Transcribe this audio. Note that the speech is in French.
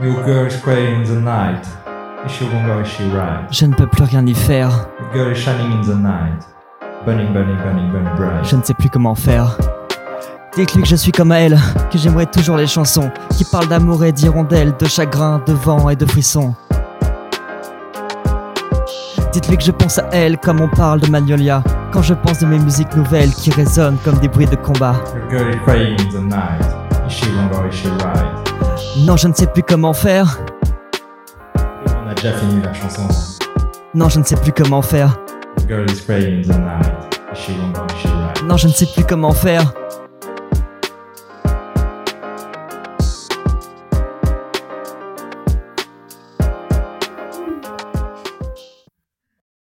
Your girl is crying in the night. Is she wrong or is she right? Je ne peux plus rien y faire. The girl is shining in the night. Burning, burning, burning, burning bright. Je ne sais plus comment faire. Dites-lui que je suis comme elle, que j'aimerais toujours les chansons qui parlent d'amour et d'hirondelles, de chagrin, de vent et de frissons. Dites-lui que je pense à elle comme on parle de Magnolia, quand je pense de mes musiques nouvelles qui résonnent comme des bruits de combat. Your girl is crying in the night. Is she wrong or is she right? Non, je ne sais plus comment faire. On a déjà fini la chanson. Non, je ne sais plus comment faire. The girl is the night. She she? Non, je ne sais plus comment faire.